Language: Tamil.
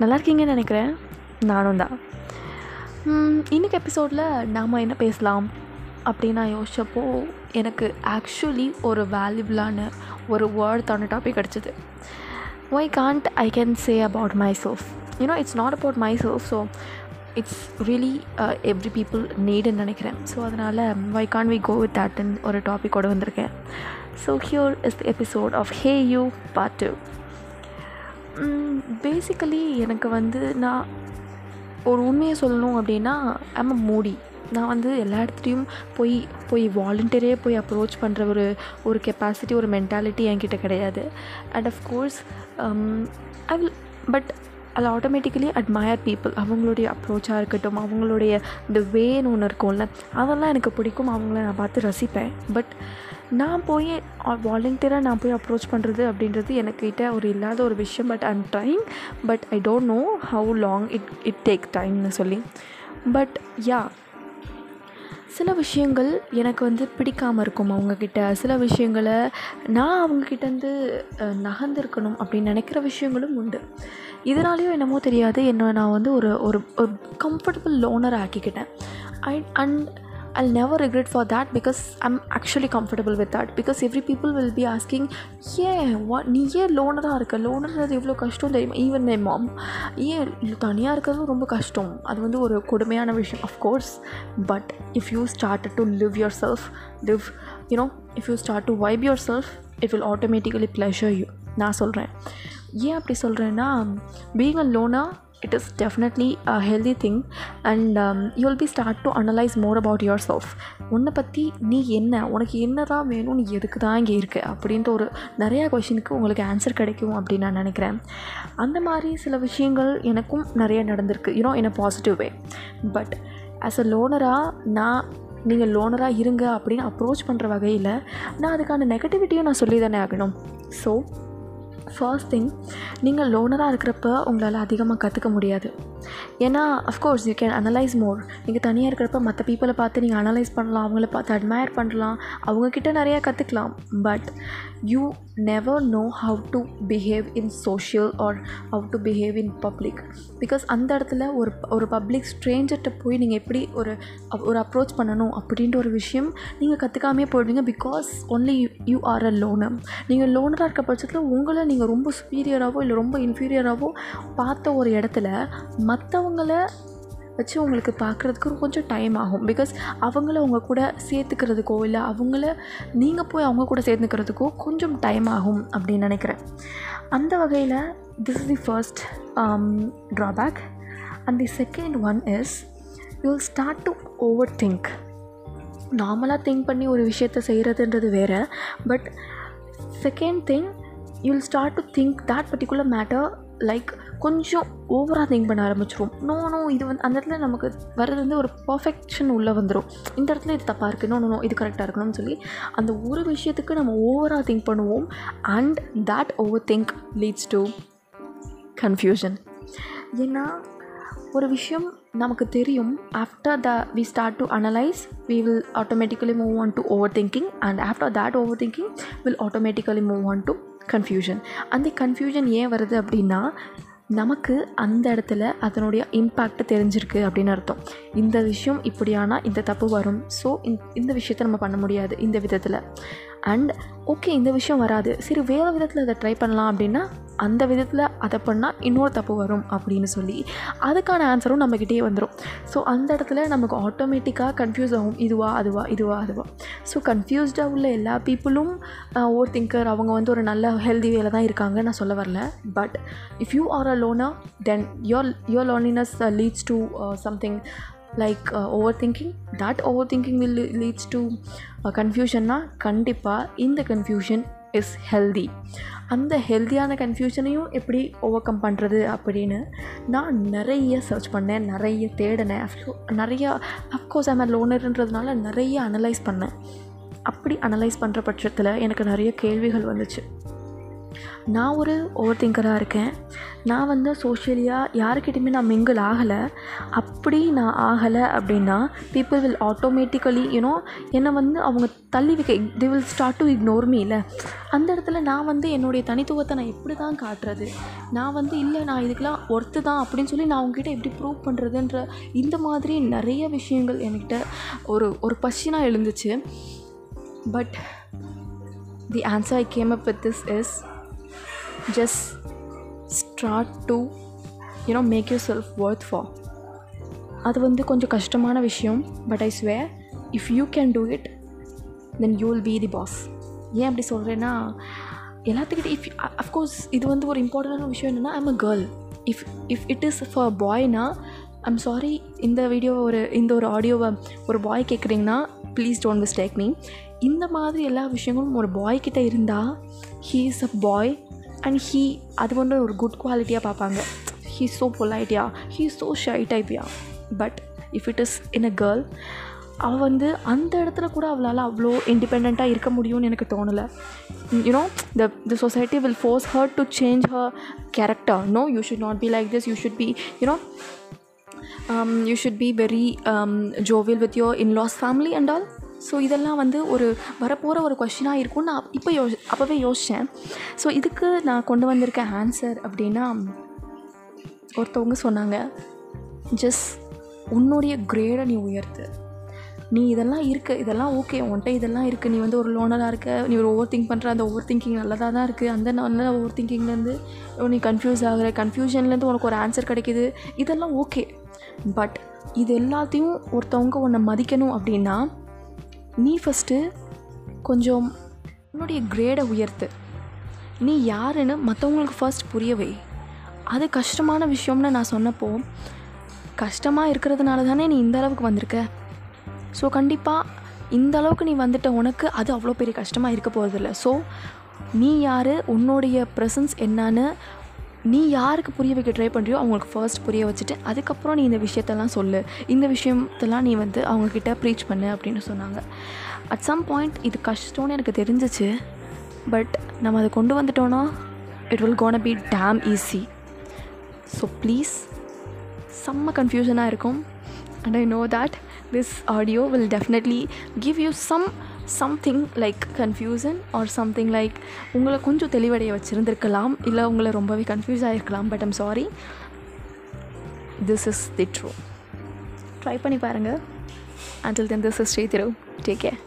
நல்லா இருக்கீங்கன்னு நினைக்கிறேன். நானும் தான். இன்றைக்கி எபிசோடில் நாம் என்ன பேசலாம் அப்படின்னு நான் யோசிச்சப்போ எனக்கு ஆக்சுவலி ஒரு வேல்யூபிளான ஒரு வேர்டான டாபிக் கிடச்சிது. Why can't I can say about my self you know it's not about my self so it's really every people நீடுன்னு நினைக்கிறேன். ஸோ அதனால் why can we go with தட்னு ஒரு டாப்பிக்கோடு வந்திருக்கேன். So here is the episode of hey you part two basically எனக்கு வந்து நான் ஒரு உண்மையை சொல்லணும் அப்படின்னா ஐம் அ மூடி நான் வந்து எல்லா இடத்துலையும் போய் போய் வாலண்டியரே போய் அப்ரோச் பண்ணுற ஒரு ஒரு கெப்பாசிட்டி ஒரு மென்டாலிட்டி என்கிட்ட கிடையாது. And of course I will but அதில் ஆட்டோமேட்டிக்கலி அட்மயர் பீப்புள் அவங்களுடைய அப்ரோச்சாக இருக்கட்டும் அவங்களுடைய இந்த வேன்னு ஒன்று இருக்கும்ல அதெல்லாம் எனக்கு பிடிக்கும். அவங்கள நான் பார்த்து ரசிப்பேன். பட் நான் போய் வாலண்டியராக நான் போய் அப்ரோச் பண்ணுறது அப்படின்றது எனக்கிட்ட ஒரு இல்லாத ஒரு விஷயம். But I'm trying but I don't know how long it it take டைம்னு சொல்லி. பட் யா சில விஷயங்கள் எனக்கு வந்து பிடிக்காமல் இருக்கும் அவங்கக்கிட்ட சில விஷயங்களை நான் அவங்கக்கிட்டேருந்து நகர்ந்துருக்கணும் அப்படின்னு நினைக்கிற விஷயங்களும் உண்டு. இதனாலேயும் என்னமோ தெரியாது. என்ன நான் வந்து ஒரு ஒரு ஒரு comfortable loner ஆக்கிக்கிட்டேன். I and I never regret for that because I am actually comfortable with that because every people will be asking ஏன் வா நீ ஏன் லோனராக இருக்க? லோனர்ன்றது எவ்வளோ கஷ்டம் தெரியுமா? ஈவன் மை மாம் ஏன்? தனியாக இருக்கிறது ரொம்ப கஷ்டம். அது வந்து ஒரு கொடுமையான விஷயம் of course but if you start to live your self live you know if you start to vibe your self it will automatically pleasure you நான் சொல்கிறேன் ஏன் அப்படி சொல்கிறேன்னா being a loner it is definitely a healthy thing and you will be start to analyse more about your self உன்னை பற்றி நீ என்ன? உனக்கு என்ன தான் வேணும் நீ எதுக்கு தான் இங்கே இருக்கு? அப்படின்ட்டு ஒரு நிறையா கொஷினுக்கு உங்களுக்கு ஆன்சர் கிடைக்கும் அப்படின்னு நான் நினைக்கிறேன். அந்த மாதிரி சில விஷயங்கள் எனக்கும் நிறைய நடந்திருக்கு. You know in a positive way but as a லோனராக நான் நீங்கள் லோனராக இருங்க அப்படின்னு அப்ரோச் பண்ணுற வகையில் நான் அதுக்கான நெகட்டிவிட்டியும் நான் சொல்லி தானே ஆகணும். ஸோ ஃபர்ஸ்ட் திங் நீங்கள் லோனராக இருக்கிறப்ப உங்களால் அதிகமாக கற்றுக்க முடியாது. ஏன்னா of course you can analyse more நீங்கள் தனியாக இருக்கிறப்ப மற்ற பீப்புளை பார்த்து நீங்கள் அனலைஸ் பண்ணலாம் அவங்கள பார்த்து அட்மயர் பண்ணலாம் அவங்கக்கிட்ட நிறையா கற்றுக்கலாம் but you never know how to behave in social or how to behave in public because அந்த இடத்துல ஒரு ஒரு பப்ளிக் ஸ்ட்ரேஞ்சர்கிட்ட போய் நீங்கள் எப்படி ஒரு ஒரு அப்ரோச் பண்ணணும் அப்படின்ற ஒரு விஷயம் நீங்கள் கற்றுக்காமே போயிடுவீங்க because only you are a loner நீங்கள் லோனராக இருக்க பட்சத்தில் உங்களை நீங்கள் ரொம்ப சுப்பீரியராகவோ இல்லை ரொம்ப இன்ஃபீரியராகவோ பார்த்த ஒரு இடத்துல மற்றவங்கள வச்சு உங்களுக்கு பார்க்குறதுக்கு கொஞ்சம் டைம் ஆகும். பிகாஸ் அவங்கள உங்கள் கூட சேர்த்துக்கிறதுக்கோ இல்லை அவங்கள நீங்கள் போய் அவங்க கூட சேர்த்துக்கிறதுக்கோ கொஞ்சம் டைம் ஆகும் அப்படின்னு நினைக்கிறேன். அந்த வகையில் this is the first drawback and the second one is you start to over think நார்மலாக திங்க் பண்ணி ஒரு விஷயத்த செய்கிறதுன்றது வேறு. But second thing you will start to think that particular matter like கொஞ்சம் ஓவராக திங்க் பண்ண ஆரம்பிச்சிரும். நோ நோ இது வந்து அந்த இடத்துல நமக்கு வர்றது வந்து ஒரு பர்ஃபெக்ஷன் உள்ளே வந்துடும் இந்த இடத்துல இது தப்பாக இருக்குது நோ நோ இது கரெக்டாக இருக்கணும்னு சொல்லி அந்த ஒரு விஷயத்துக்கு நம்ம ஓவராக திங்க் பண்ணுவோம். And that over think leads to confusion ஏன்னா ஒரு விஷயம் நமக்கு தெரியும். After the we start to analyse we will automatically move on to over thinking and after that over thinking will automatically move on to confusion அந்த கன்ஃபியூஷன் ஏன் வருது அப்படின்னா நமக்கு அந்த இடத்துல அதனுடைய இம்பேக்ட் தெரிஞ்சிருக்கு அப்படின்னு அர்த்தம். இந்த விஷயம் இப்படியானால் இந்த தப்பு வரும். ஸோ இந்த விஷயத்த நம்ம பண்ண முடியாது இந்த விதத்தில். அண்ட் ஓகே இந்த விஷயம் வராது. சரி வேறு விதத்தில் அதை ட்ரை பண்ணலாம் அப்படின்னா அந்த விதத்தில் அதை பண்ணால் இன்னொரு தப்பு வரும் அப்படின்னு சொல்லி அதுக்கான ஆன்சரும் நம்மக்கிட்டே வந்துடும் ஸோ அந்த இடத்துல நமக்கு ஆட்டோமேட்டிக்காக கன்ஃபியூஸ் ஆகும். இதுவா அதுவா இதுவா அதுவா. ஸோ கன்ஃபியூஸ்டாக உள்ள எல்லா பீப்புளும் ஓவர் திங்கர் அவங்க வந்து ஒரு நல்ல ஹெல்தி வேலை தான் இருக்காங்க நான் சொல்ல வரல. But if you are a loner then your your loneliness leads to something like over thinking that over thinking will leads to கன்ஃபியூஷன்னா கண்டிப்பாக இந்த கன்ஃபியூஷன் இஸ் ஹெல்தி அந்த ஹெல்த்தியான கன்ஃபியூஷனையும் எப்படி ஓவர் கம் பண்ணுறது அப்படின்னு நான் நிறைய சர்ச் பண்ணேன் நிறைய தேடினேன். நிறைய நிறையா அஃப்கோர்ஸ் ஐம் லோனர்ன்றதுனால நிறைய அனலைஸ் பண்ணேன். அப்படி அனலைஸ் பண்ணுற பட்சத்தில் எனக்கு நிறைய கேள்விகள் வந்துச்சு. நான் ஒரு ஓவர் திங்கராக இருக்கேன். நான் வந்து சோஷியலியாக யாருக்கிட்டையுமே நான் மிங்கிள் ஆகலை. அப்படி நான் ஆகலை அப்படின்னா பீப்புள் வில் ஆட்டோமேட்டிக்கலி யூனோ என்னை வந்து அவங்க தள்ளி வைக்க they will start to ignore me இல்லை. அந்த இடத்துல நான் வந்து என்னுடைய தனித்துவத்தை நான் எப்படி தான் காட்டுறது? நான் வந்து இல்லை நான் இதுக்கெலாம் ஒர்த்து தான் அப்படின்னு சொல்லி நான் அவங்ககிட்ட எப்படி ப்ரூவ் பண்ணுறதுன்ற இந்த மாதிரி நிறைய விஷயங்கள் என்கிட்ட ஒரு ஒரு பஷினாக எழுந்துச்சு. But the answer I came up with this is just start to you know make yourself worth for. அது வந்து கொஞ்சம் கஷ்டமான விஷயம் but I swear if you can do it then you will be the boss ஏன் அப்படி சொல்கிறேன்னா எல்லாத்துக்கிட்ட இஃப் அஃப்கோர்ஸ் இது வந்து ஒரு இம்பார்ட்டண்டான விஷயம் என்னென்னா I'm a girl if if it is for பாய்னா I'm sorry இந்த வீடியோ ஒரு இந்த ஒரு ஆடியோவை ஒரு பாய் கேட்குறீங்கன்னா ப்ளீஸ் டோன்ட் மிஸ்டேக் மீ இந்த மாதிரி எல்லா விஷயங்களும் ஒரு பாய்கிட்ட இருந்தால் he is a boy and he அது வந்து ஒரு குட் குவாலிட்டியாக பார்ப்பாங்க. ஹீ ஸோ பொலைட்டியா he so shy டைப்பியா but if it is in a girl அவள் வந்து அந்த இடத்துல கூட அவளால் அவ்வளோ இண்டிபெண்ட்டாக இருக்க முடியும்னு எனக்கு தோணலை. You know the the society will force her to change her character no you should not be like this you should be you know you should be very jovial with your in-laws family and all so இதெல்லாம் வந்து ஒரு வரப்போகிற ஒரு கொஷினாக இருக்கும்னு நான் இப்போ யோ அப்போவே யோசித்தேன் ஸோ இதுக்கு நான் கொண்டு வந்திருக்க ஆன்சர் அப்படின்னா ஒருத்தவங்க சொன்னாங்க ஜஸ்ட் உன்னுடைய கிரேடை நீ உயர்த்து. நீ இதெல்லாம் இருக்குது இதெல்லாம் ஓகே உன்கிட்ட இதெல்லாம் இருக்குது நீ வந்து ஒரு லோனராக இருக்க நீ ஒரு ஓவர் திங்க் பண்ணுற அந்த ஓவர் திங்கிங் நல்லதாக தான் இருக்குது அந்த நல்ல ஓவர் திங்கிங்லேருந்து நீ கன்ஃபியூஸ் ஆகிற கன்ஃபியூஷன்லேருந்து உனக்கு ஒரு ஆன்சர் கிடைக்கிது. இதெல்லாம் ஓகே பட் இது எல்லாத்தையும் ஒருத்தவங்க உன்னை மதிக்கணும் அப்படின்னா நீ ஃபஸ்ட்டு கொஞ்சம் உன்னுடைய கிரேடை உயர்த்து. நீ யாருன்னு மற்றவங்களுக்கு ஃபர்ஸ்ட் புரியவை. அது கஷ்டமான விஷயம்னு நான் சொன்னப்போ கஷ்டமாக இருக்கிறதுனால தானே நீ இந்த அளவுக்கு வந்திருக்க? ஸோ கண்டிப்பாக இந்த அளவுக்கு நீ வந்துட்ட உனக்கு அது அவ்வளோ பெரிய கஷ்டமாக இருக்க போகிறதில்ல ஸோ நீ யார்? உன்னுடைய ப்ரெசன்ஸ் என்னன்னு நீ யாருக்கு புரிய வைக்க ட்ரை பண்ணுறியோ அவங்களுக்கு ஃபர்ஸ்ட் புரிய வச்சுட்டு அதுக்கப்புறம் நீ இந்த விஷயத்தெல்லாம் சொல்லு. இந்த விஷயத்தெல்லாம் நீ வந்து அவங்கக்கிட்ட ப்ரீச் பண்ணு அப்படின்னு சொன்னாங்க. அட் சம் பாயிண்ட் இது கஷ்டம்னு எனக்கு தெரிஞ்சிச்சு. பட் நம்ம அதை கொண்டு வந்துட்டோன்னா it will gonna be damn easy so please செம்ம கன்ஃபியூஷனாக இருக்கும். And I know that this audio will definitely give you some something like confusion or something like உங்களை கொஞ்சம் தெளிவடைய வச்சுருந்துருக்கலாம் இல்லை உங்களை ரொம்பவே confuse ஆகிருக்கலாம் but I'm sorry this is the true try பண்ணி பாருங்கள் until then this is Sri Thiru take care